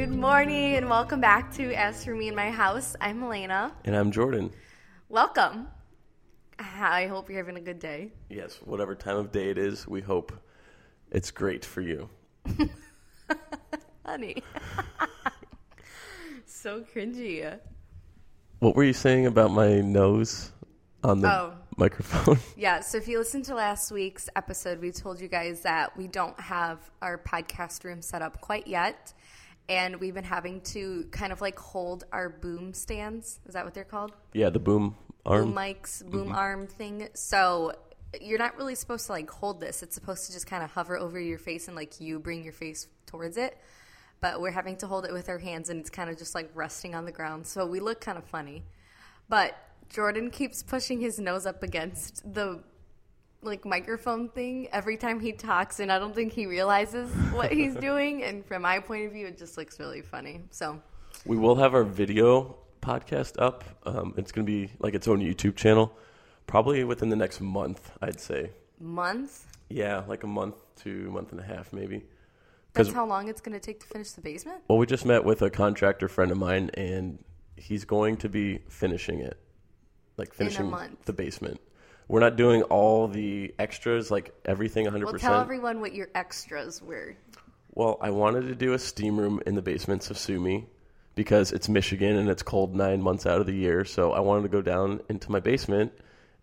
Good morning and welcome back to As For Me in My House. I'm Elena. And I'm Jordan. Welcome. Ah, I hope you're having a good day. Yes, whatever time of day it is, we hope it's great for you. Honey. so cringy. What were you saying about my nose on the Oh. microphone? Yeah, so if you listened to last week's episode, we told you guys that we don't have our podcast room set up quite yet. And we've been having to kind of like hold our boom stands. Is that what they're called? yeah, the boom arm. boom mics, boom mm-hmm. arm thing. So you're not really supposed to like hold this. It's supposed to just kind of hover over your face and like you bring your face towards it. But we're having to hold it with our hands and it's kind of just like resting on the ground. So we look kind of funny. But Jordan keeps pushing his nose up against the like microphone thing every time he talks and I don't think he realizes what he's doing and from my point of view it just looks really funny. So we will have our video podcast up. Um, it's going to be like its own YouTube channel, probably within the next month, I'd say. month Yeah, like a month to a month and a half, maybe. that's how long it's going to take to finish the basement? well, we just met with a contractor friend of mine, and he's going to be finishing it, like finishing the basement. We're not doing all the extras, like everything 100%. Well, tell everyone what your extras were. Well, I wanted to do a steam room in the basement, of sue me, because it's Michigan and it's cold nine months out of the year. So I wanted to go down into my basement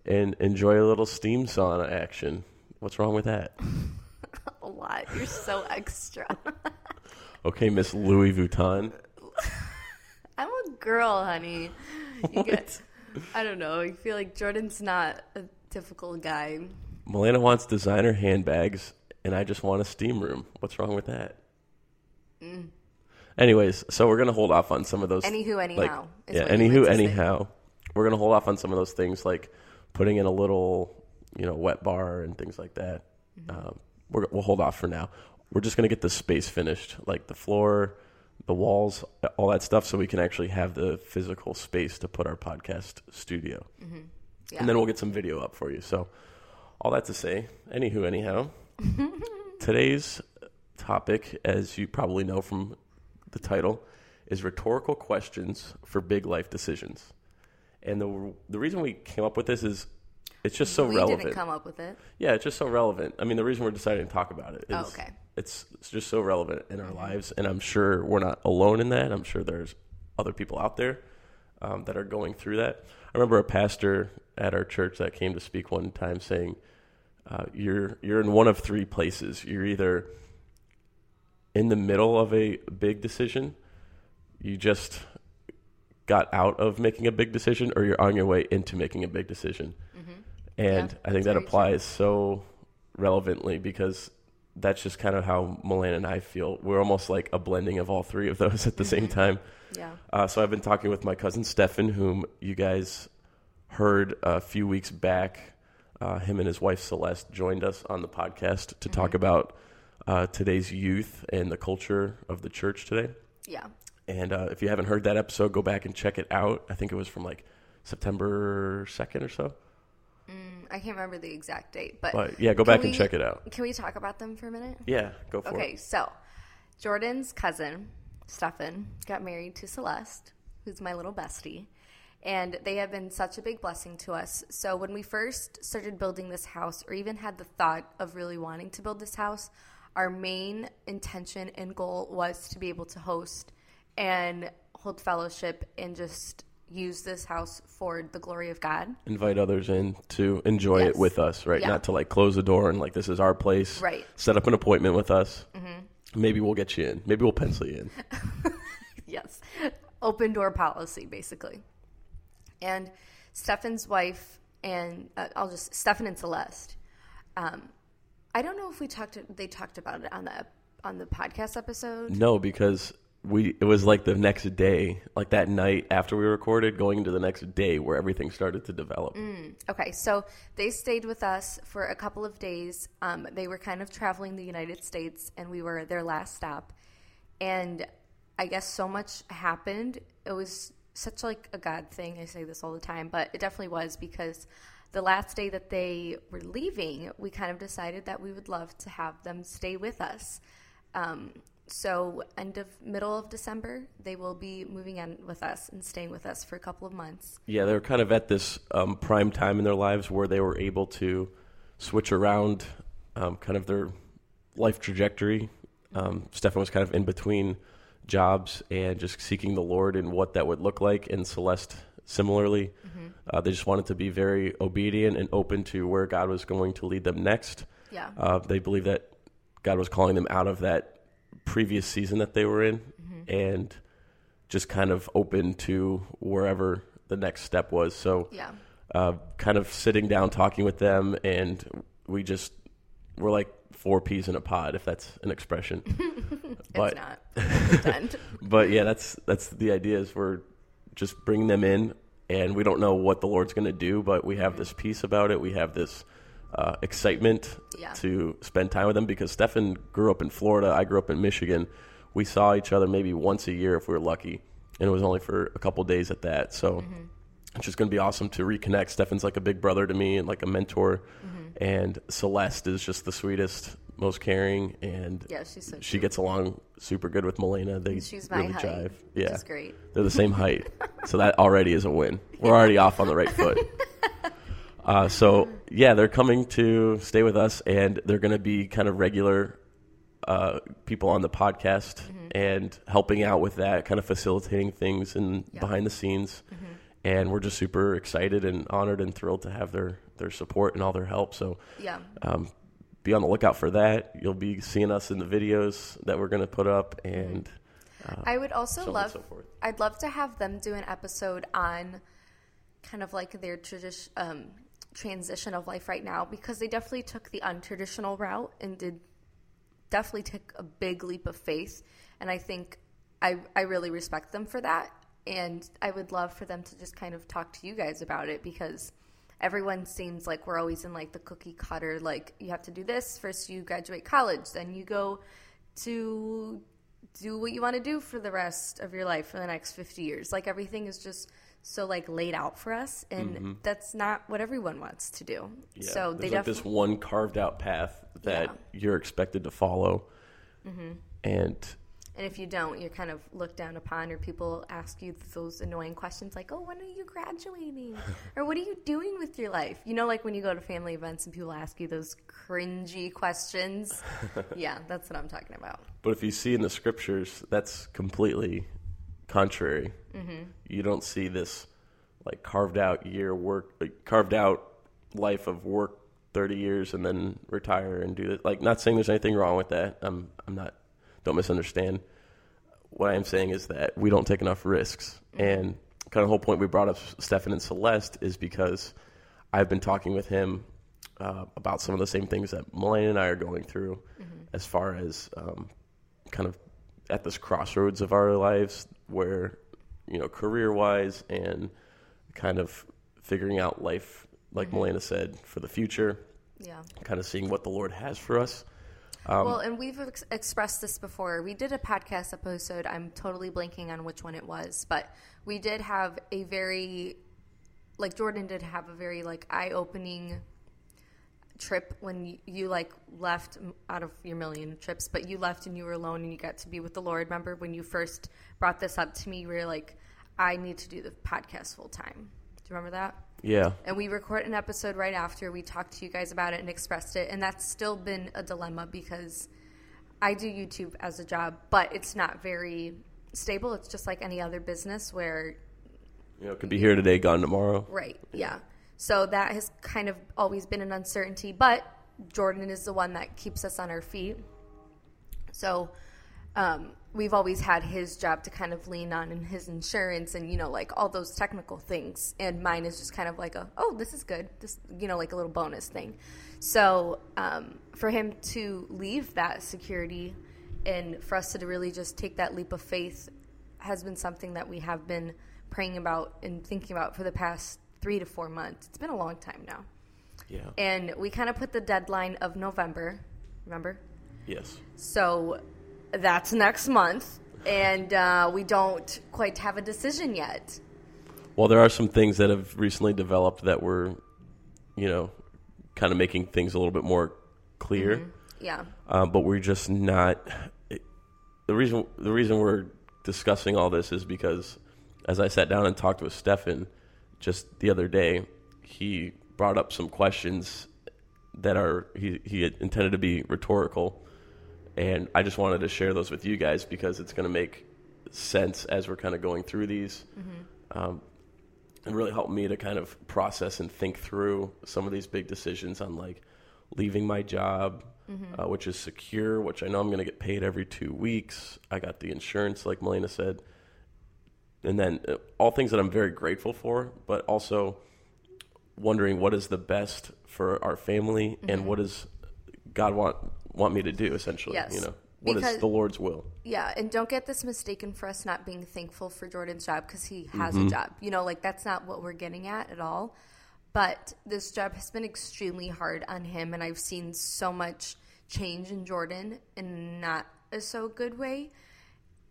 and enjoy a little steam sauna action. What's wrong with that? A lot. You're so extra. Okay, Miss Louis Vuitton. I'm a girl, honey. You get. I don't know. I feel like Jordan's not a typical guy. Milena wants designer handbags, and I just want a steam room. What's wrong with that? Anyways, so we're gonna hold off on some of those. Anywho, like- anyhow. is yeah, anywho, to say. anyhow, we're gonna hold off on some of those things, like putting in a little, you know, wet bar and things like that. Mm-hmm. Um, we're, we'll hold off for now. We're just gonna get the space finished, like the floor, the walls, all that stuff, so we can actually have the physical space to put our podcast studio, Yeah. and then we'll get some video up for you. So, all that to say, anywho, anyhow, today's topic, as you probably know from the title, is rhetorical questions for big life decisions. And the the reason we came up with this is it's just so we relevant. didn't come up with it. yeah, it's just so relevant. I mean, the reason we're deciding to talk about it is Oh, okay. it's it's just so relevant in our lives, and I'm sure we're not alone in that. I'm sure there's other people out there um, that are going through that. I remember a pastor at our church that came to speak one time saying, uh, "You're you're in one of three places. You're either in the middle of a big decision, you just got out of making a big decision, or you're on your way into making a big decision." And Yeah, I think that very true. applies so relevantly because that's just kind of how Milan and I feel. We're almost like a blending of all three of those at the same time. Yeah. Uh, so I've been talking with my cousin Stefan, whom you guys heard a few weeks back. Uh, him and his wife Celeste joined us on the podcast to talk about uh, today's youth and the culture of the church today. Yeah. And uh, if you haven't heard that episode, go back and check it out. I think it was from like September 2nd or so. I can't remember the exact date, but But yeah, go back and check it out. Can we talk about them for a minute? Yeah, go for Okay, it. Okay, so Jordan's cousin, Stefan, got married to Celeste, who's my little bestie. And they have been such a big blessing to us. So when we first started building this house, or even had the thought of really wanting to build this house, our main intention and goal was to be able to host and hold fellowship and just use this house for the glory of God. Invite others in to enjoy Yes. it with us, right? Yeah. Not to like close the door and like this is our place. Right. Set up an appointment with us. Mm-hmm. Maybe we'll get you in. Maybe we'll pencil you in. yes, open door policy, basically. And Stefan's wife and uh, I'll just Stefan and Celeste. Um, I don't know if we talked. They talked about it on the on the podcast episode. No, because we it was like the next day, like that night after we recorded, going into the next day where everything started to develop. Mm. Okay, so they stayed with us for a couple of days. Um, they were kind of traveling the United States, and we were their last stop. And I guess so much happened. It was such like a God thing. I say this all the time, but it definitely was because the last day that they were leaving, we kind of decided that we would love to have them stay with us. Um, so end of middle of December, they will be moving in with us and staying with us for a couple of months. Yeah, they're kind of at this um, prime time in their lives where they were able to switch around um, kind of their life trajectory. Um, Stefan was kind of in between jobs and just seeking the Lord and what that would look like. And Celeste, similarly, mm-hmm. uh, they just wanted to be very obedient and open to where God was going to lead them next. Yeah. Uh, they believe that God was calling them out of that previous season that they were in mm-hmm. and just kind of open to wherever the next step was. So, yeah. uh, kind of sitting down, talking with them, and we just we're like four peas in a pod, if that's an expression. but, it's not. but yeah, that's that's the idea. Is we're just bringing them in, and we don't know what the Lord's going to do, but we have this peace about it. We have this uh, excitement yeah. to spend time with them because Stefan grew up in Florida. I grew up in Michigan. We saw each other maybe once a year if we were lucky, and it was only for a couple days at that. So. Mm-hmm it's just going to be awesome to reconnect. Stefan's like a big brother to me and like a mentor. Mm-hmm. And Celeste is just the sweetest, most caring, and yeah, she's so she gets along super good with Melena. They she's my really height, jive. Yeah, she's great. They're the same height, so that already is a win. We're already off on the right foot. Uh, so yeah, they're coming to stay with us, and they're going to be kind of regular uh, people on the podcast mm-hmm. and helping out with that, kind of facilitating things and yeah. behind the scenes. Mm-hmm and we're just super excited and honored and thrilled to have their their support and all their help. So yeah, um, be on the lookout for that. You'll be seeing us in the videos that we're going to put up, and uh, I would also so love. So I'd love to have them do an episode on kind of like their tradition. Um, transition of life right now because they definitely took the untraditional route and did definitely take a big leap of faith and I think I I really respect them for that and I would love for them to just kind of talk to you guys about it because everyone seems like we're always in like the cookie cutter like you have to do this first you graduate college then you go to do what you want to do for the rest of your life for the next 50 years like everything is just so like laid out for us and mm-hmm. that's not what everyone wants to do yeah, so they like this one carved out path that yeah. you're expected to follow mm-hmm. and and if you don't, you're kind of looked down upon, or people ask you those annoying questions like, oh, when are you graduating? or what are you doing with your life? You know, like when you go to family events and people ask you those cringy questions. yeah, that's what I'm talking about. But if you see in the scriptures, that's completely contrary. Mm-hmm. You don't see this like carved out year work, like carved out life of work 30 years and then retire and do it. Like, not saying there's anything wrong with that. I'm, I'm not don't misunderstand. What I am saying is that we don't take enough risks. Mm-hmm. And kind of the whole point we brought up Stefan and Celeste is because I've been talking with him uh, about some of the same things that Melanie and I are going through mm-hmm. as far as um, kind of at this crossroads of our lives where, you know, career wise and kind of figuring out life, like mm hmm said, for the future. Yeah. Kind of seeing what the Lord has for us. Um, well, and we've ex- expressed this before. We did a podcast episode. I'm totally blanking on which one it was, but we did have a very, like Jordan did have a very like eye opening trip when you, you, like left out of your million trips, but you left and you were alone and you got to be with the Lord. Remember when you first brought this up to me? You were like, I need to do the podcast full time. Do you remember that? Yeah. And we record an episode right after we talked to you guys about it and expressed it. And that's still been a dilemma because I do YouTube as a job, but it's not very stable. It's just like any other business where. You know, it could be here today, gone tomorrow. Right. Yeah. So that has kind of always been an uncertainty, but Jordan is the one that keeps us on our feet. So um, we've always had his job to kind of lean on and his insurance and you know like all those technical things. And mine is just kind of like a oh this is good. This you know like a little bonus thing. So um, for him to leave that security and for us to really just take that leap of faith has been something that we have been praying about and thinking about for the past three to four months. It's been a long time now. Yeah. And we kind of put the deadline of november. Remember? Yes. So that's next month, and uh, we don't quite have a decision yet. Well, there are some things that have recently developed that were, you know, kind of making things a little bit more clear. Mm-hmm. Yeah. Uh, but we're just not. It, the reason the reason we're discussing all this is because as I sat down and talked with Stefan just the other day, he brought up some questions that are he he had intended to be rhetorical, and I just wanted to share those with you guys because it's going to make sense as we're kind of going through these. Um, and really help me to kind of process and think through some of these big decisions on like leaving my job, uh, which is secure, which I know I'm going to get paid every two weeks. I got the insurance, like Melina said, and then uh, all things that I'm very grateful for, but also wondering what is the best for our family and what does God want want me to do essentially. Yes. You know, what is Because- the Lord's will? Yeah, and don't get this mistaken for us not being thankful for Jordan's job because he has Mm-hmm. a job. You know, like that's not what we're getting at at all. But this job has been extremely hard on him, and I've seen so much change in Jordan in not a so good way.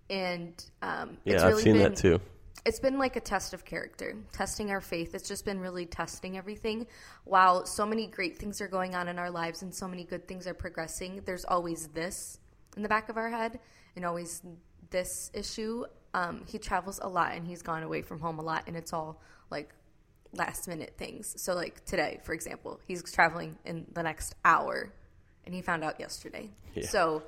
And um, Yeah, it's I've really seen been, that too. It's been like a test of character, testing our faith. It's just been really testing everything. While so many great things are going on in our lives and so many good things are progressing, there's always this in the back of our head and always this issue. Um, he travels a lot and he's gone away from home a lot, and it's all like last minute things. So, like today, for example, he's traveling in the next hour and he found out yesterday. Yeah. So,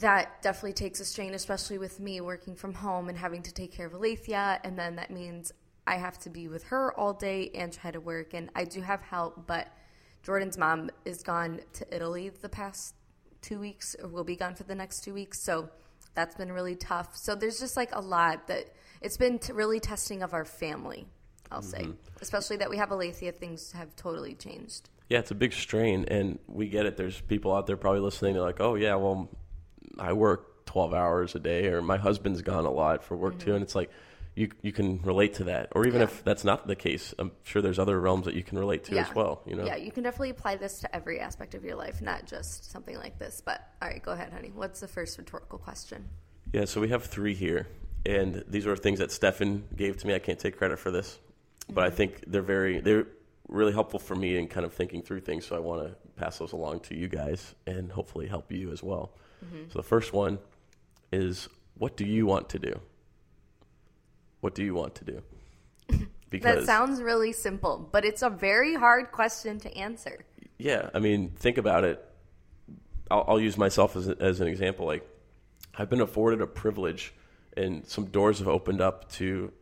that definitely takes a strain, especially with me working from home and having to take care of Alethea. And then that means I have to be with her all day and try to work. And I do have help, but Jordan's mom is gone to Italy the past two weeks, or will be gone for the next two weeks. So that's been really tough. So there's just like a lot that it's been t- really testing of our family, I'll say. Mm-hmm. Especially that we have Alethea, things have totally changed. Yeah, it's a big strain, and we get it. There's people out there probably listening. They're like, "Oh yeah, well, I work 12 hours a day, or my husband's gone a lot for work too." And it's like, you you can relate to that, or even Mm-hmm. Yeah. if that's not the case, I'm sure there's other realms that you can relate to as well. You know, Yeah, you can definitely apply this to every aspect of your life, not just something like this. But all right, go ahead, honey. What's the first rhetorical question? Yeah, so we have three here, and these are things that Stefan gave to me. I can't take credit for this, but I think they're very they're really helpful for me in kind of thinking through things. So I want to pass those along to you guys and hopefully help you as well. So the first one is, what do you want to do? What do you want to do? Because That sounds really simple, but it's a very hard question to answer. Yeah, I mean, think about it. I'll, I'll use myself as, as an example. Like, I've been afforded a privilege, and some doors have opened up to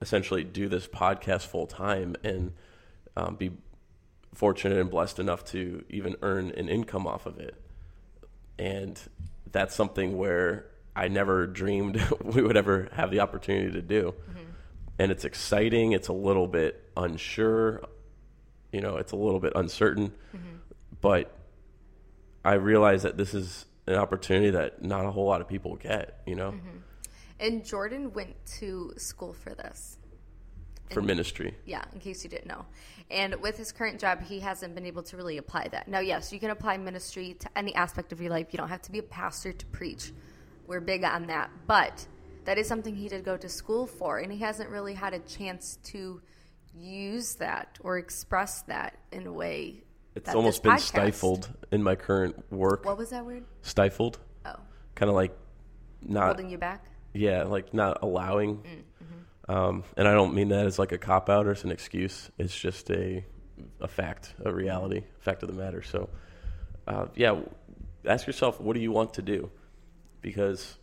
essentially do this podcast full time and um, be fortunate and blessed enough to even earn an income off of it. And that's something where I never dreamed we would ever have the opportunity to do. Mm-hmm. And it's exciting. It's a little bit unsure. You know, it's a little bit uncertain. Mm-hmm. But I realize that this is an opportunity that not a whole lot of people get, you know, mm-hmm. And Jordan went to school for this. For ministry. Yeah, in case you didn't know. And with his current job, he hasn't been able to really apply that. Now, yes, you can apply ministry to any aspect of your life. You don't have to be a pastor to preach. We're big on that. But that is something he did go to school for, and he hasn't really had a chance to use that or express that in a way. It's almost been podcast- stifled in my current work. What was that word? Stifled, Oh, kind of like not holding you back? Yeah, like not allowing. Mm-hmm. Um, and I don't mean that as like a cop out or as an excuse. It's just a a fact, a reality, fact of the matter. So, uh, yeah, ask yourself, what do you want to do? Because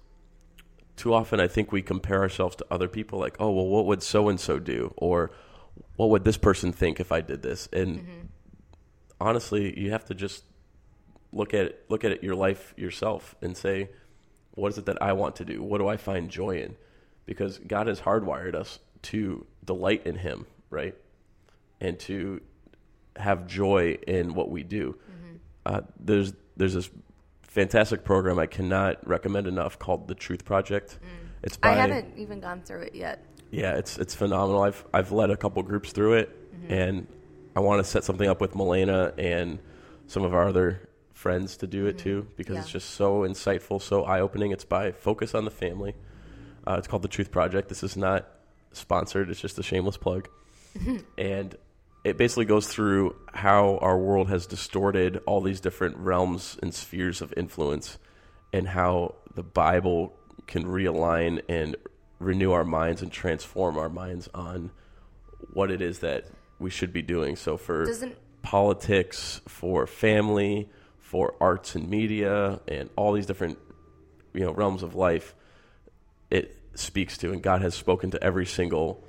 too often I think we compare ourselves to other people, like, oh, well, what would so and so do, or what would this person think if I did this? And honestly, you have to just look at it, look at it, your life yourself and say, what is it that I want to do? What do I find joy in? Because God has hardwired us to delight in Him, right? And to have joy in what we do. Mm-hmm. Uh, there's there's this fantastic program I cannot recommend enough called the Truth Project. Mm. It's by I haven't even gone through it yet. yeah, it's it's phenomenal. I've I've led a couple groups through it, mm-hmm. and I want to set something up with Milena and some of our other friends to do it mm-hmm. too because it's just so insightful, so eye opening. It's by Focus on the Family. Uh, it's called the Truth Project. This is not sponsored. It's just a shameless plug, and it basically goes through how our world has distorted all these different realms and spheres of influence, and how the Bible can realign and renew our minds and transform our minds on what it is that we should be doing. So for Doesn't politics, for family, for arts and media, and all these different you know realms of life, it speaks to, and God has spoken to every single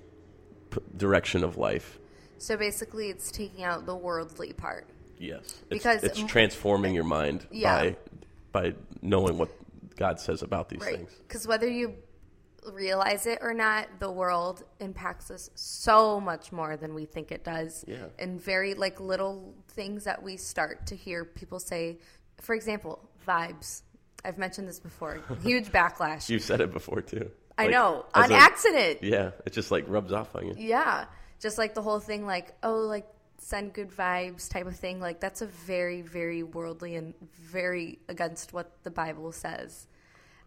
p- direction of life. so basically it's taking out the worldly part. Yes, it's, Because it's m- transforming your mind Yeah. by by knowing what God says about these Right. things. Because whether you realize it or not, the world impacts us so much more than we think it does. Yeah. And very like little things that we start to hear people say. For example, vibes. I've mentioned this before. Huge backlash. You've said it before too. I Like, know. On a- accident. Yeah, it just like rubs off on you. Yeah. Just like the whole thing, like, oh, like, send good vibes type of thing. Like, that's a very, very worldly and very against what the Bible says.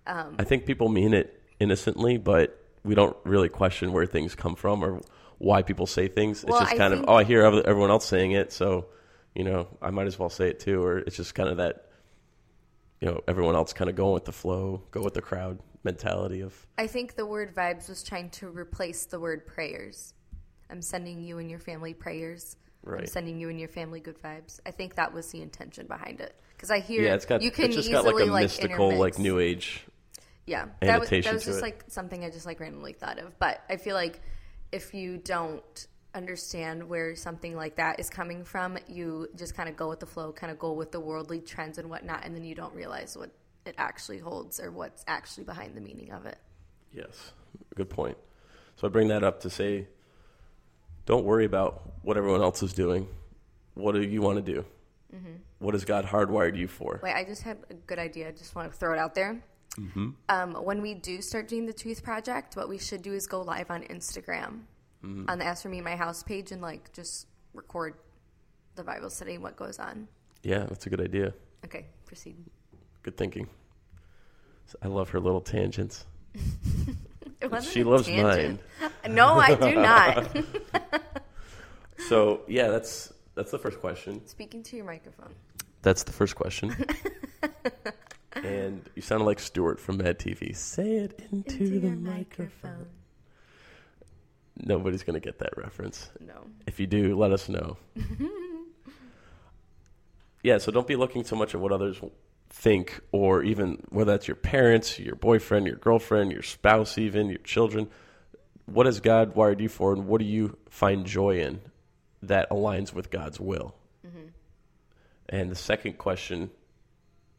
Um, I think people mean it innocently, but we don't really question where things come from or why people say things. It's Well, just I kind of, oh, I hear everyone else saying it, so, you know, I might as well say it too. Or it's just kind of that, you know, everyone else kind of going with the flow, go with the crowd mentality of, I think the word vibes was trying to replace the word prayers. I'm sending you and your family prayers. Right. I'm sending you and your family good vibes. I think that was the intention behind it. Because I hear yeah, it's got, you can it's just easily got like a like mystical, like new age. Yeah, that was, that was just it. like something I just like randomly thought of. But I feel like if you don't understand where something like that is coming from, you just kind of go with the flow, kind of go with the worldly trends and whatnot, and then you don't realize what it actually holds or what's actually behind the meaning of it. Yes, good point. So I bring that up to say, don't worry about what everyone else is doing. What do you want to do? Mm-hmm. What has God hardwired you for? Wait, I just had a good idea. I just want to throw it out there. Mm-hmm. Um, when we do start doing the Truth Project, what we should do is go live on Instagram Mm-hmm. on the Ask for Me My House page and like just record the Bible study and what goes on. Yeah, that's a good idea. Okay, proceed. Good thinking. I love her little tangents. She loves tangent. No, I do not. So yeah, that's that's the first question. Speaking to your microphone. That's the first question. and you sounded like Stuart from Mad TV. Say it into, the microphone. Nobody's gonna get that reference. No. If you do, let us know. yeah, so don't be looking so much at what others think, or even whether that's your parents, your boyfriend, your girlfriend, your spouse, even your children. What has God wired you for, and what do you find joy in that aligns with God's will? Mm-hmm. And the second question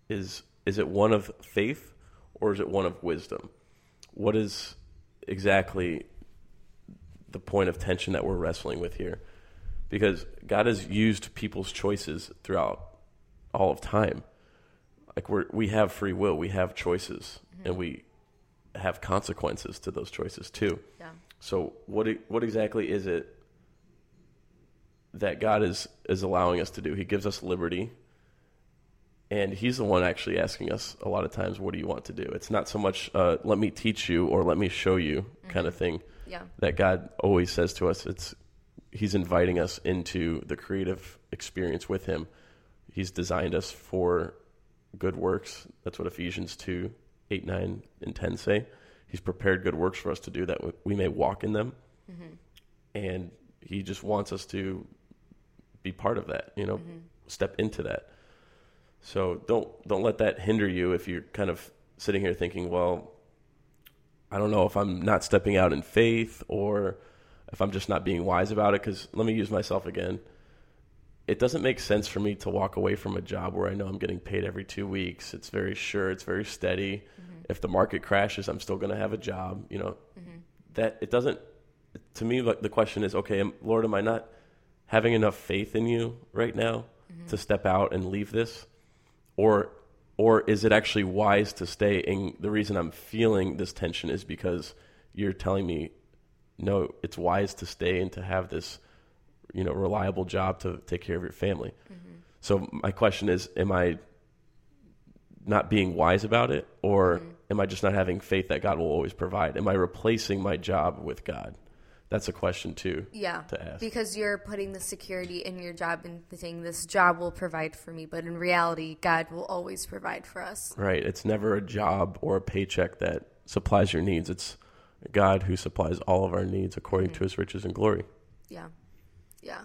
is is it one of faith or is it one of wisdom? What is exactly the point of tension that we're wrestling with here? Because God has used people's choices throughout all of time. Like we're we have free will, we have choices, and we have consequences to those choices too. Yeah. So what what exactly is it that God is is allowing us to do? He gives us liberty. And he's the one actually asking us a lot of times, what do you want to do? It's not so much, uh, let me teach you or let me show you kind of thing Yeah. that God always says to us. It's He's inviting us into the creative experience with Him. He's designed us for good works. That's what Ephesians 2 8, 9, and 10 say. He's prepared good works for us to do that we- we may walk in them. Mm-hmm. And He just wants us to be part of that, you know, mm-hmm. step into that. So don't don't let that hinder you if you're kind of sitting here thinking, well, I don't know if I'm not stepping out in faith or if I'm just not being wise about it. Because let me use myself again. It doesn't make sense for me to walk away from a job where I know I'm getting paid every two weeks. It's very sure, it's very steady. Mm-hmm. If the market crashes, I'm still going to have a job. You know, mm-hmm. that it doesn't. To me, like the question is, okay, Lord, am I not having enough faith in you right now mm-hmm. to step out and leave this, or or is it actually wise to stay? And the reason I'm feeling this tension is because you're telling me, no, it's wise to stay and to have this, you know, reliable job to take care of your family. Mm-hmm. So my question is, am I not being wise about it, or mm-hmm. am I just not having faith that God will always provide? Am I replacing my job with God that's a question too. Yeah. To ask. Because you're putting the security in your job and saying this job will provide for me, but in reality, God will always provide for us. Right. It's never a job or a paycheck that supplies your needs. It's God who supplies all of our needs according to mm-hmm. his riches and glory. Yeah. Yeah.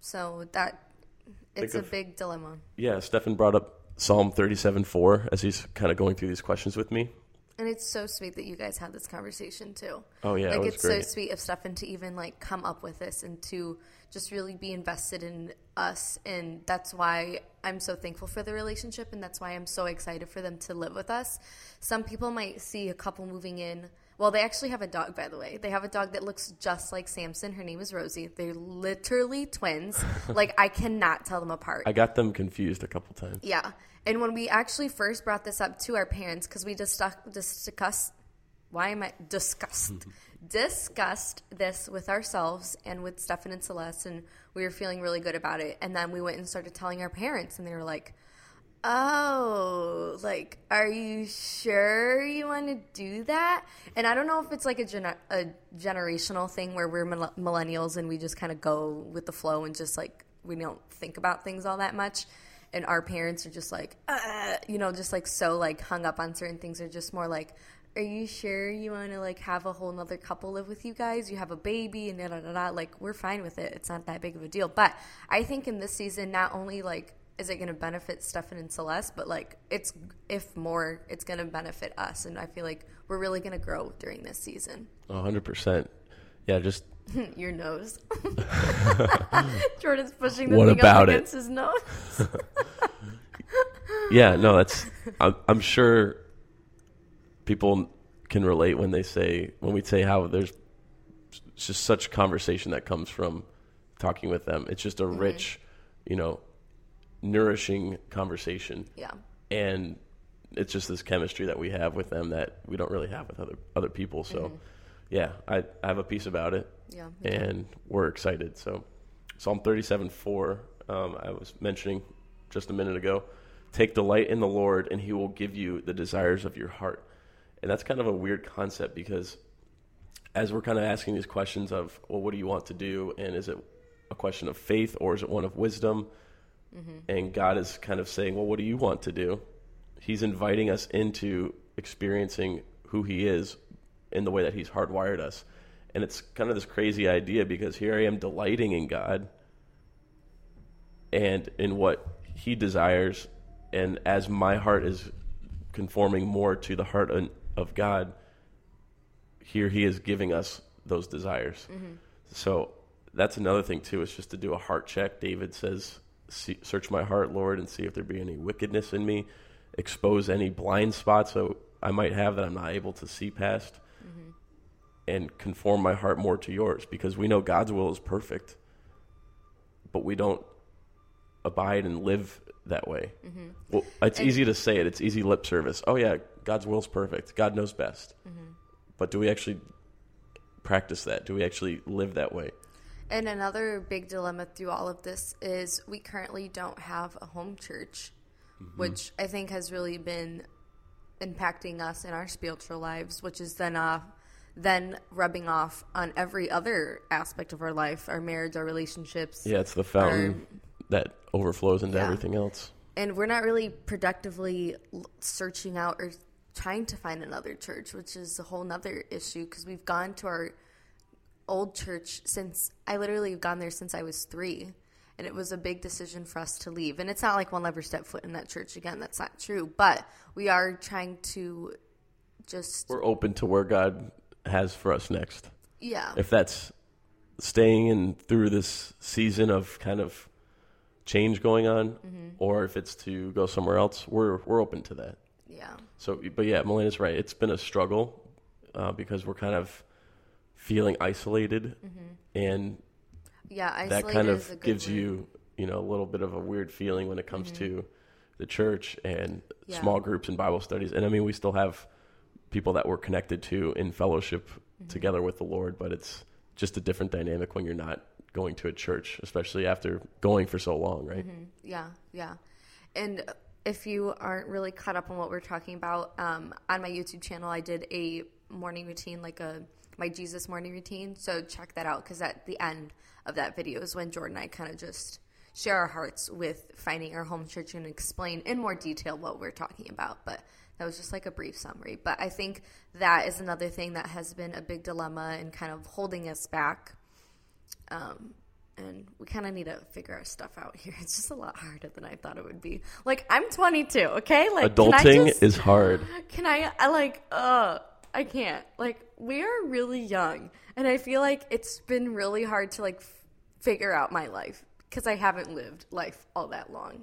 So that it's a big dilemma. Yeah, Stefan brought up Psalm 37 4 as he's kind of going through these questions with me. And it's so sweet that you guys had this conversation too. Oh, yeah, it like was it's great. so sweet of Stefan to even like come up with this and to just really be invested in us, and that's why I'm so thankful for the relationship, and that's why I'm so excited for them to live with us. Some people might see a couple moving in. Well, they actually have a dog, by the way. They have a dog that looks just like Samson. Her name is Rosie. They're literally twins. like I cannot tell them apart. I got them confused a couple times. Yeah. And when we actually first brought this up to our parents, because we just discussed, why am I discussed, discussed this with ourselves and with Stefan and Celeste, and we were feeling really good about it. And then we went and started telling our parents, and they were like, "Oh, like, are you sure you want to do that?" And I don't know if it's like a, gener- a generational thing where we're mill- millennials and we just kind of go with the flow and just like we don't think about things all that much. And our parents are just like, uh, you know, just like so like hung up on certain things. Are just more like, are you sure you want to like have a whole nother couple live with you guys? You have a baby and da da da da. Like we're fine with it. It's not that big of a deal. But I think in this season, not only like is it going to benefit Stefan and Celeste, but like it's if more, it's going to benefit us. And I feel like we're really going to grow during this season. A 100%. Yeah, just Your nose. Jordan's pushing the What thing about up it? against his nose. yeah, no, that's. I'm, I'm sure people can relate when they say when we say how there's just such conversation that comes from talking with them. It's just a mm-hmm. rich, you know, nourishing conversation, yeah. and it's just this chemistry that we have with them that we don't really have with other other people. So, yeah, I, I have a piece about it, Yeah. me too. and we're excited. So, Psalm 37 4, um, I was mentioning just a minute ago. Take delight in the Lord, and he will give you the desires of your heart. And that's kind of a weird concept because as we're kind of asking these questions of, well, what do you want to do? And is it a question of faith or is it one of wisdom? Mm-hmm. And God is kind of saying, well, what do you want to do? He's inviting us into experiencing who he is in the way that he's hardwired us. And it's kind of this crazy idea because here I am delighting in God and in what he desires. And as my heart is conforming more to the heart of- God, here he is giving us those desires. Mm-hmm. So that's another thing too. Is just to do a heart check. David says, see, "Search my heart, Lord, and see if there be any wickedness in me. Expose any blind spots so I might have that I'm not able to see past, mm-hmm. and conform my heart more to yours. Because we know God's will is perfect, but we don't abide and live that way. Mm-hmm. Well, it's easy to say it. It's easy lip service. Oh yeah, God's will's perfect. God knows best. Mm-hmm. But do we actually practice that? Do we actually live that way? And another big dilemma through all of this is we currently don't have a home church, which I think has really been impacting us in our spiritual lives, which is then uh, then rubbing off on every other aspect of our life, our marriage, our relationships. Yeah, it's the fountain that overflows into Yeah. everything else. and we're not really productively searching out or trying to find another church, which is a whole nother issue because we've gone to our old church since I literally have gone there since I was three. And it was a big decision for us to leave. And it's not like we'll never step foot in that church again. That's not true. But we are trying to just, We're open to where God has for us next. yeah. If that's staying in through this season of kind of change going on, Mm-hmm. or if it's to go somewhere else, we're we're open to that. Yeah. So, but yeah, Melena's right. It's been a struggle uh, because we're kind of feeling isolated, and Yeah. that kind of gives word. Mm-hmm. you, you know, a little bit of a weird feeling when it comes to the church and Yeah. small groups and Bible studies. And I mean, we still have people that we're connected to in fellowship Mm-hmm. together with the Lord, but it's just a different dynamic when you're not going to a church, especially after going for so long, right? Yeah, yeah. And if you aren't really caught up on what we're talking about, um, on my YouTube channel, I did a morning routine, like a my Jesus morning routine. So check that out because at the end of that video is when Jordan and I kind of just share our hearts with finding our home church and explain in more detail what we're talking about. But that was just like a brief summary. But I think that is another thing that has been a big dilemma and kind of holding us back. Um, and we kind of need to figure our stuff out here. It's just a lot harder than I thought it would be. Like I'm 22, okay? Like adulting just, is hard. Can I? I like. Uh, I can't. Like we are really young, and I feel like it's been really hard to like f- figure out my life because I haven't lived life all that long.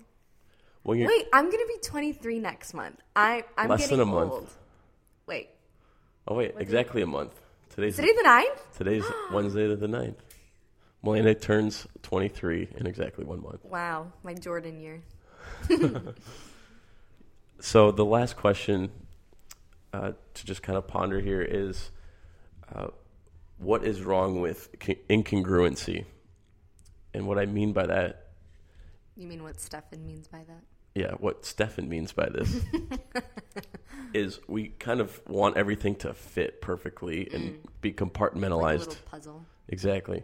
You're Wait, I'm gonna be 23 next month. I I'm Less getting than a month. old. Wait, oh wait, exactly a month. Today's today the ninth? today's Wednesday the 9th. Melania turns 23 in exactly one month. Wow, my Jordan year. So the last question uh, to just kind of ponder here is, uh, what is wrong with incongruency? And what I mean by that, You mean what Stefan means by that? yeah, what Stefan means by this is we kind of want everything to fit perfectly and mm. be Like a compartmentalized. little puzzle. Exactly.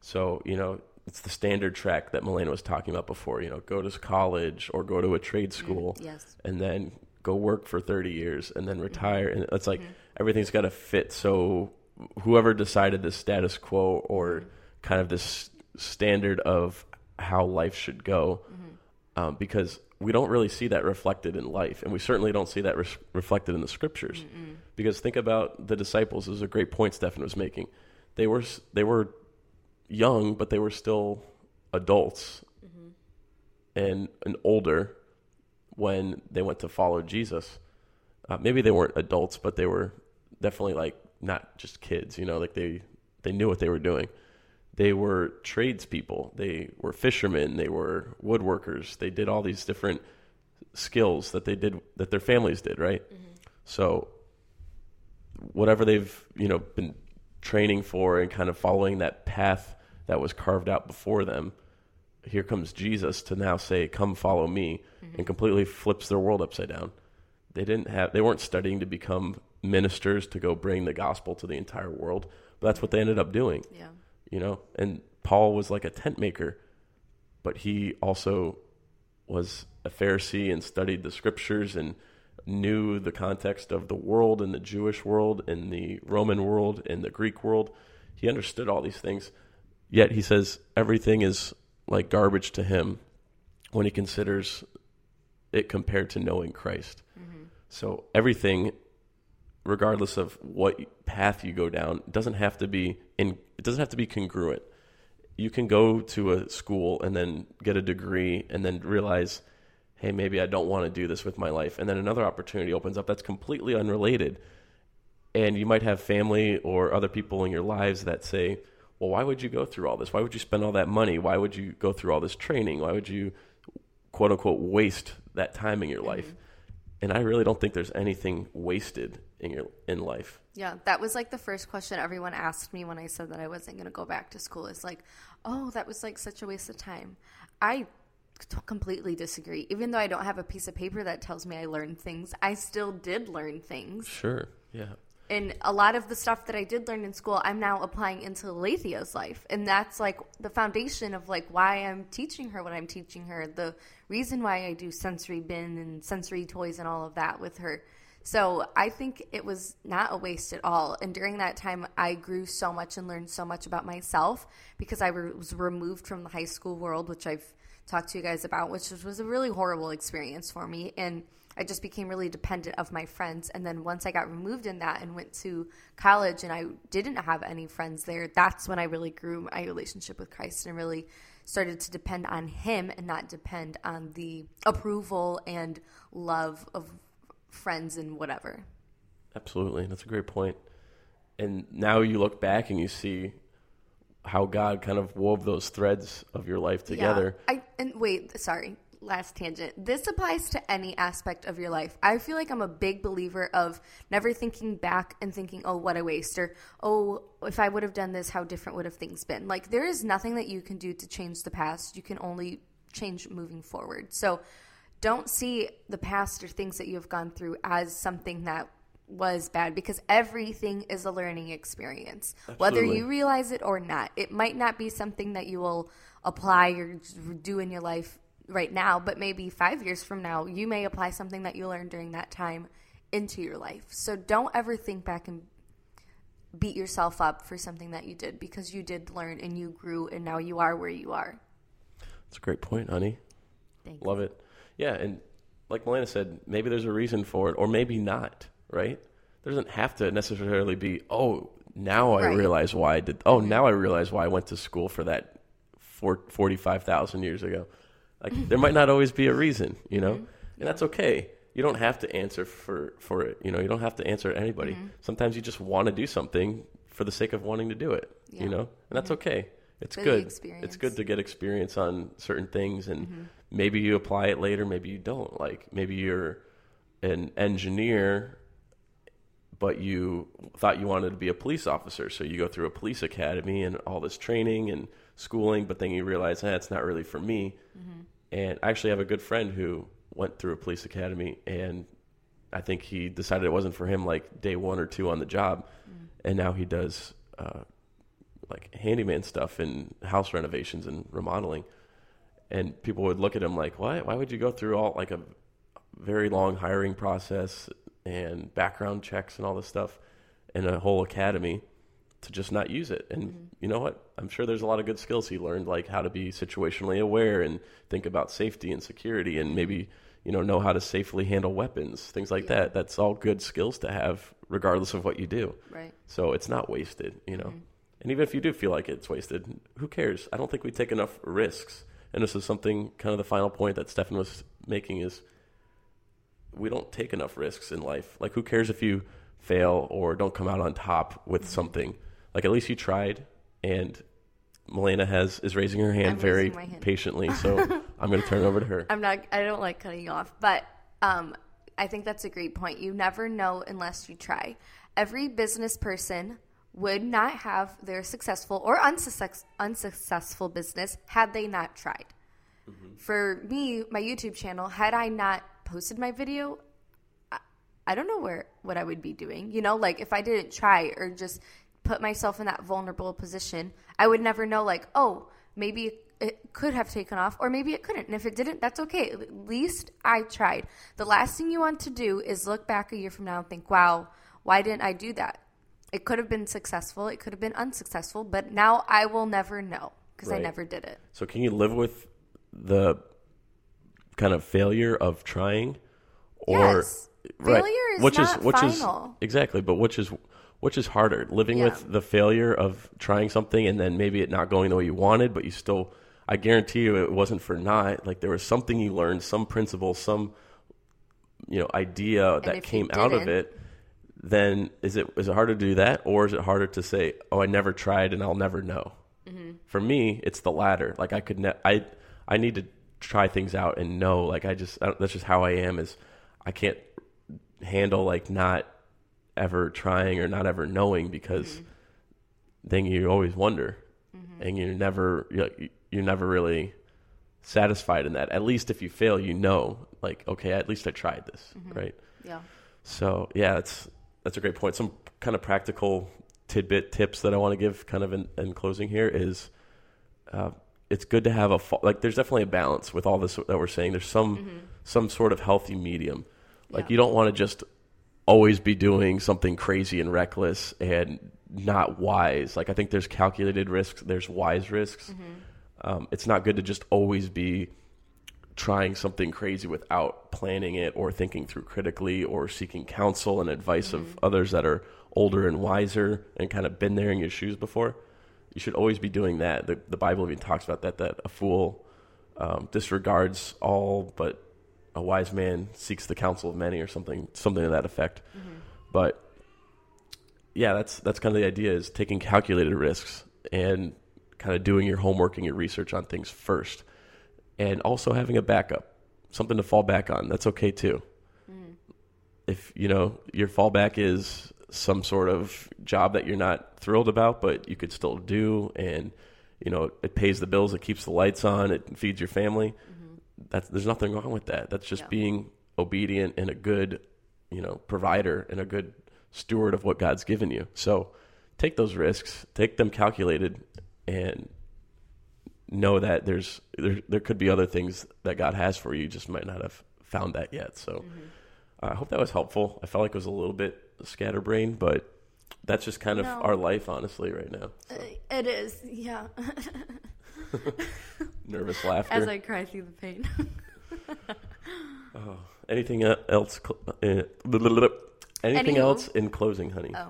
So, you know, it's the standard track that Melena was talking about before, you know, go to college or go to a trade mm, school Yes. and then go work for 30 years and then mm-hmm. retire. And it's like mm-hmm. everything's got to fit. So, whoever decided the status quo or kind of this standard of how life should go, um, because we don't really see that reflected in life. And we certainly don't see that reflected in the scriptures. Because think about the disciples, this is a great point Stephen was making. They were, they were young, but they were still adults and, and older when they went to follow Jesus. Uh, maybe they weren't adults, but they were definitely like not just kids. You know, like they they knew what they were doing. They were tradespeople. They were fishermen. They were woodworkers. They did all these different skills that they did that their families did. Right. Mm-hmm. So whatever they've you know been training for and kind of following that path that was carved out before them here comes jesus to now say come follow me mm-hmm. and completely flips their world upside down they didn't have they weren't studying to become ministers to go bring the gospel to the entire world but that's what they ended up doing. Yeah. you know and paul was like a tent maker but he also was a pharisee and studied the scriptures and knew the context of the world and the jewish world and the roman world and the greek world. He understood all these things. Yet he says everything is like garbage to him when he considers it compared to knowing christ. Mm-hmm. So everything regardless of what path you go down doesn't have to be in it doesn't have to be congruent. You can go to a school and then get a degree and then realize hey maybe i don't want to do this with my life. And then another opportunity opens up that's completely unrelated. And you might have family or other people in your lives that say well why would you go through all this? Why would you spend all that money? Why would you go through all this training? Why would you quote unquote waste that time in your mm-hmm. life? And i really don't think there's anything wasted in your in life Yeah, that was like the first question everyone asked me when I said that I wasn't going to go back to school. Is like, oh, that was like such a waste of time. I t- completely disagree. Even though I don't have a piece of paper that tells me I learned things, I still did learn things. sure yeah And a lot of the stuff that I did learn in school, I'm now applying into Alethea's life. And that's like the foundation of like why I'm teaching her what I'm teaching her, the reason why I do sensory bin and sensory toys and all of that with her. So I think it was not a waste at all. And during that time, I grew so much and learned so much about myself because I was removed from the high school world, which I've talked to you guys about, which was a really horrible experience for me. And I just became really dependent of my friends. And then once I got removed in that and went to college and I didn't have any friends there, that's when I really grew my relationship with Christ and really started to depend on Him and not depend on the approval and love of friends and whatever. Absolutely. That's a great point. And now you look back and you see how God kind of wove those threads of your life together. Yeah. I and wait, sorry, last tangent. This applies to any aspect of your life. I feel like I'm a big believer of never thinking back and thinking, "Oh, what a waste," or "Oh, if I would have done this, how different would have things been?" Like there is nothing that you can do to change the past. You can only change moving forward. So don't see the past or things that you have gone through as something that was bad because everything is a learning experience, whether you realize it or not. It might not be something that you will apply or do in your life right now, but maybe five years from now, you may apply something that you learned during that time into your life. So don't ever think back and beat yourself up for something that you did because you did learn and you grew and now you are where you are. That's a great point, honey. Thank Love it. Yeah, and like Melana said, maybe there's a reason for it, or maybe not. Right? There doesn't have to necessarily be. Oh, now I Right. realize why I did. Oh, mm-hmm. now I realize why I went to school for that for forty-five thousand years ago. Like mm-hmm. there might not always be a reason, you know, mm-hmm. and that's okay. You don't have to answer for for it. You know, you don't have to answer anybody. Sometimes you just want to do something for the sake of wanting to do it. Yeah. You know, and that's okay. It's For good. It's good to get experience on certain things, and maybe you apply it later. Maybe you don't. Like maybe you're an engineer, but you thought you wanted to be a police officer, so you go through a police academy and all this training and schooling, but then you realize, eh, it's not really for me. And I actually have a good friend who went through a police academy, and I think he decided it wasn't for him like day one or two on the job, and now he does uh, like handyman stuff and house renovations and remodeling. And people would look at him like, why? Why would you go through all like a very long hiring process and background checks and all this stuff and a whole academy to just not use it. And mm-hmm. you know what? I'm sure there's a lot of good skills he learned, like how to be situationally aware and think about safety and security, and maybe you know know how to safely handle weapons, things like that. That's all good skills to have, regardless of what you do. Right. So it's not wasted, you know. Mm-hmm. And even if you do feel like it's wasted, who cares? I don't think we take enough risks. And this is something kind of the final point that Stefan was making is we don't take enough risks in life. Like who cares if you fail or don't come out on top with something? Like at least you tried and Melena has is raising her hand I'm very hand. patiently, so I'm going to turn it over to her. I'm not. I don't like cutting you off, but um, I think that's a great point. You never know unless you try. Every business person would not have their successful or unsuccess, unsuccessful business had they not tried. Mm-hmm. For me, my YouTube channel, had I not posted my video, I, I don't know where what I would be doing. You know, like if I didn't try or just put myself in that vulnerable position, I would never know. Like, oh, maybe it could have taken off, or maybe it couldn't. And if it didn't, that's okay. At least I tried. The last thing you want to do is look back a year from now and think, "Wow, why didn't I do that?" It could have been successful. It could have been unsuccessful. But now I will never know because I never did it. So can you live with the kind of failure of trying or Yes. Failure is which not is which final. is exactly but which is which is harder living Yeah. with the failure of trying something and then maybe it not going the way you wanted but you still I guarantee you it wasn't for not like there was something you learned some principle some you know idea that came out of it then is it is it harder to do that or is it harder to say oh I never tried and I'll never know Mm-hmm. for me it's the latter like I could ne- I I need to try things out and know like I just I that's just how I am is I can't handle like not ever trying or not ever knowing because Mm-hmm. then you always wonder and you're never you're, you're never really satisfied in that at least if you fail you know like okay at least I tried this Mm-hmm. right Yeah. so yeah, that's that's a great point. Some kind of practical tidbit tips that I want to give, kind of in, in closing here, is uh, it's good to have a like. There's definitely a balance with all this that we're saying. There's some some sort of healthy medium. Like Yeah. you don't want to just always be doing something crazy and reckless and not wise. Like I think there's calculated risks. There's wise risks. Um, it's not good to just always be trying something crazy without planning it or thinking through critically or seeking counsel and advice of others that are older and wiser and kind of been there in your shoes before. You should always be doing that. The, the Bible even talks about that, that a fool um, disregards all, but a wise man seeks the counsel of many or something, something to that effect. But yeah, that's, that's kind of the idea is taking calculated risks and kind of doing your homework and your research on things first and also having a backup, something to fall back on. That's okay too. Mm. If you know your fallback is some sort of job that you're not thrilled about, but you could still do, and you know it pays the bills, it keeps the lights on, it feeds your family. Mm-hmm. That's there's nothing wrong with that. That's just Yeah. being obedient and a good you know, provider and a good steward of what God's given you. So take those risks, take them calculated, and know that there's there there could be other things that God has for you. You just might not have found that yet. So I hope that was helpful. I felt like it was a little bit scatterbrained, but that's just kind of No. our life, honestly, right now. So, Uh, It is, yeah. nervous laughter. As I cry through the pain. oh, anything uh, else? cl- Uh, anything else in closing, honey? oh,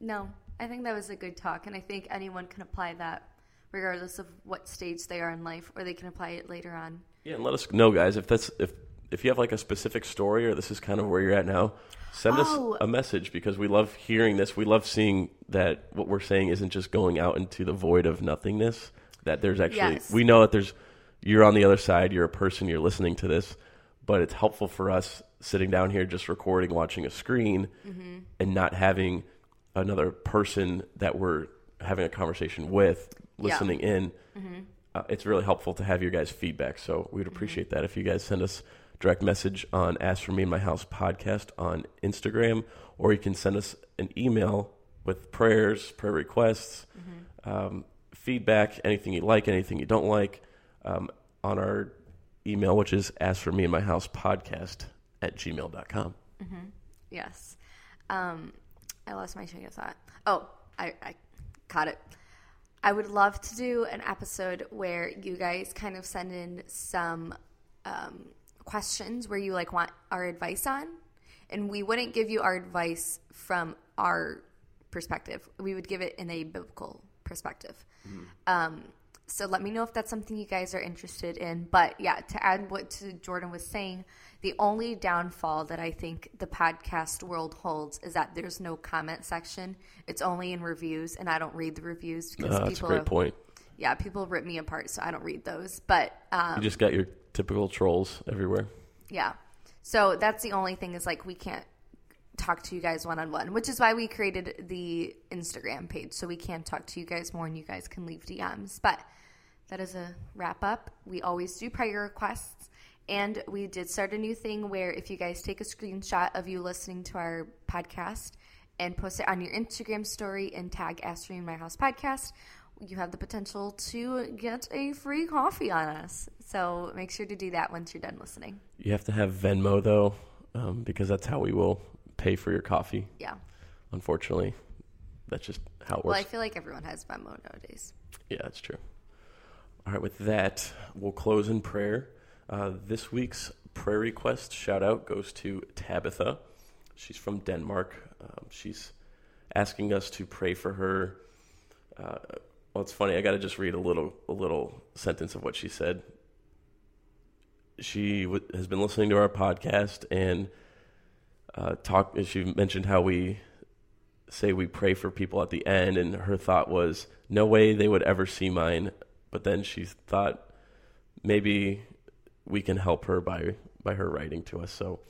no. I think that was a good talk, and I think anyone can apply that regardless of what stage they are in life, or they can apply it later on. Yeah, and let us know, guys, if that's if if you have like a specific story or this is kind of where you're at now. Send Oh. us a message because we love hearing this. We love seeing that what we're saying isn't just going out into the void of nothingness. That there's actually Yes. we know that there's you're on the other side. You're a person. You're listening to this, but it's helpful for us sitting down here just recording, watching a screen, Mm-hmm. and not having another person that we're having a conversation with Yeah. listening in uh, it's really helpful to have your guys' feedback. So we'd appreciate that if you guys send us direct message on As for Me and My House podcast on Instagram, or you can send us an email with prayers, prayer requests, um, feedback, anything you like, anything you don't like, um, on our email, which is As for Me and My House podcast at gmail.com. Yes. Um, I lost my train of thought. Oh, I, I caught it. I would love to do an episode where you guys kind of send in some um, questions where you like want our advice on, and we wouldn't give you our advice from our perspective. We would give it in a biblical perspective. Um, so let me know if that's something you guys are interested in. But yeah, to add what to Jordan was saying, the only downfall that I think the podcast world holds is that there's no comment section. It's only in reviews, and I don't read the reviews because Uh, that's a people, great have- point. yeah, people rip me apart, so I don't read those. But um, You just got your typical trolls everywhere. yeah. So that's the only thing is like we can't talk to you guys one on one, which is why we created the Instagram page so we can talk to you guys more and you guys can leave DMs. But that is a wrap up. We always do prayer requests. And we did start a new thing where if you guys take a screenshot of you listening to our podcast and post it on your Instagram story and tag Me in My House podcast, you have the potential to get a free coffee on us. So make sure to do that once you're done listening. You have to have Venmo, though, um, because that's how we will pay for your coffee. Yeah. Unfortunately, that's just how it works. Well. I feel like everyone has Venmo nowadays. Yeah, that's true. All right, with that, we'll close in prayer. Uh, this week's prayer request shout out goes to Tabitha. She's from Denmark. Um, she's asking us to pray for her. Uh, well, it's funny. I got to just read a little a little sentence of what she said. She w- has been listening to our podcast and uh, talk. She mentioned how we say we pray for people at the end, and her thought was, no way they would ever see mine. But then she thought maybe we can help her by by her writing to us. So,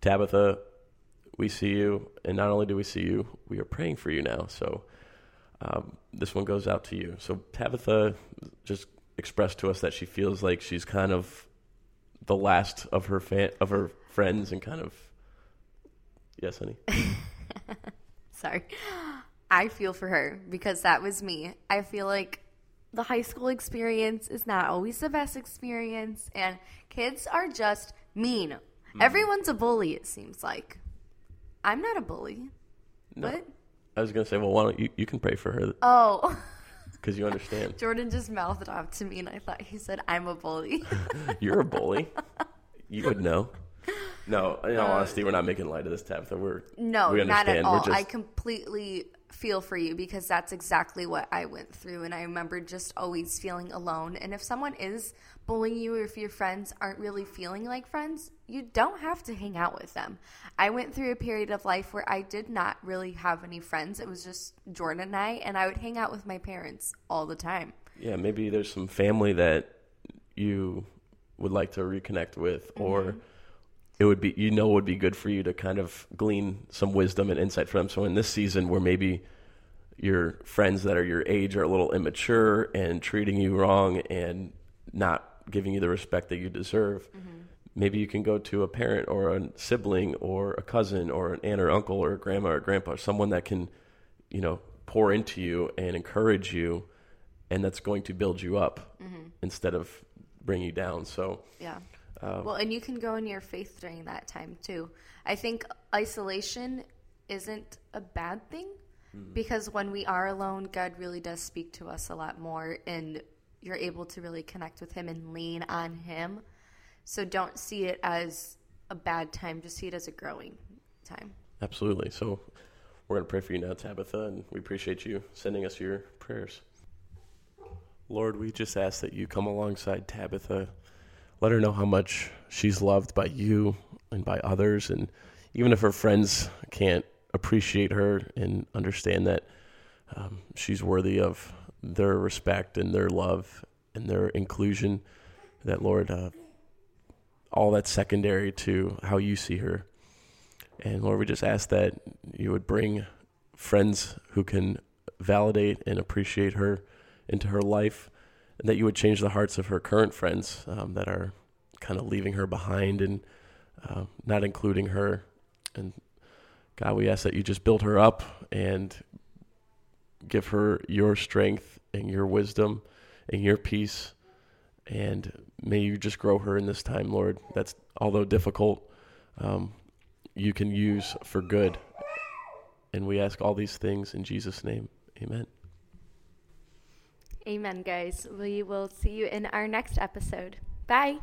Tabitha, we see you, and not only do we see you, we are praying for you now. So, um, this one goes out to you. So, Tabitha just expressed to us that she feels like she's kind of the last of her fan of her friends, and kind of yes, honey. Sorry. I feel for her because that was me. I feel like the high school experience is not always the best experience, and kids are just mean. Mm-hmm. Everyone's a bully, it seems like. I'm not a bully. No. What? I was gonna say, well, why don't you you can pray for her Oh, because you understand. Jordan just mouthed off to me, and I thought he said, I'm a bully. You're a bully. you would know. No, in all um, honesty, we're not making light of this, Tabitha. We're No, we not at understand. all. Just I completely feel for you because that's exactly what I went through. And I remember just always feeling alone. And if someone is bullying you or if your friends aren't really feeling like friends, you don't have to hang out with them. I went through a period of life where I did not really have any friends. It was just Jordan and I, and I would hang out with my parents all the time. yeah. Maybe there's some family that you would like to reconnect with, or mm-hmm. It would be you know it would be good for you to kind of glean some wisdom and insight from them. So in this season, where maybe your friends that are your age are a little immature and treating you wrong and not giving you the respect that you deserve. maybe you can go to a parent or a sibling or a cousin or an aunt or uncle or a grandma or grandpa, someone that can, you know, pour into you and encourage you, and that's going to build you up mm-hmm. instead of bring you down. So yeah. Um, well, and you can grow in your faith during that time too. I think isolation isn't a bad thing mm-hmm. because when we are alone, God really does speak to us a lot more, and you're able to really connect with Him and lean on Him. So don't see it as a bad time, just see it as a growing time. Absolutely. So we're going to pray for you now, Tabitha, and we appreciate you sending us your prayers. Lord, we just ask that you come alongside Tabitha. Let her know how much she's loved by you and by others. And even if her friends can't appreciate her and understand that um, she's worthy of their respect and their love and their inclusion, that Lord, uh, all that's secondary to how you see her. And Lord, we just ask that you would bring friends who can validate and appreciate her into her life, and that you would change the hearts of her current friends um, that are kind of leaving her behind and uh, not including her. And God, we ask that you just build her up and give her your strength and your wisdom and your peace. And may you just grow her in this time, Lord. That's although difficult, um, you can use for good. And we ask all these things in Jesus' name. Amen. Amen, guys. We will see you in our next episode. Bye.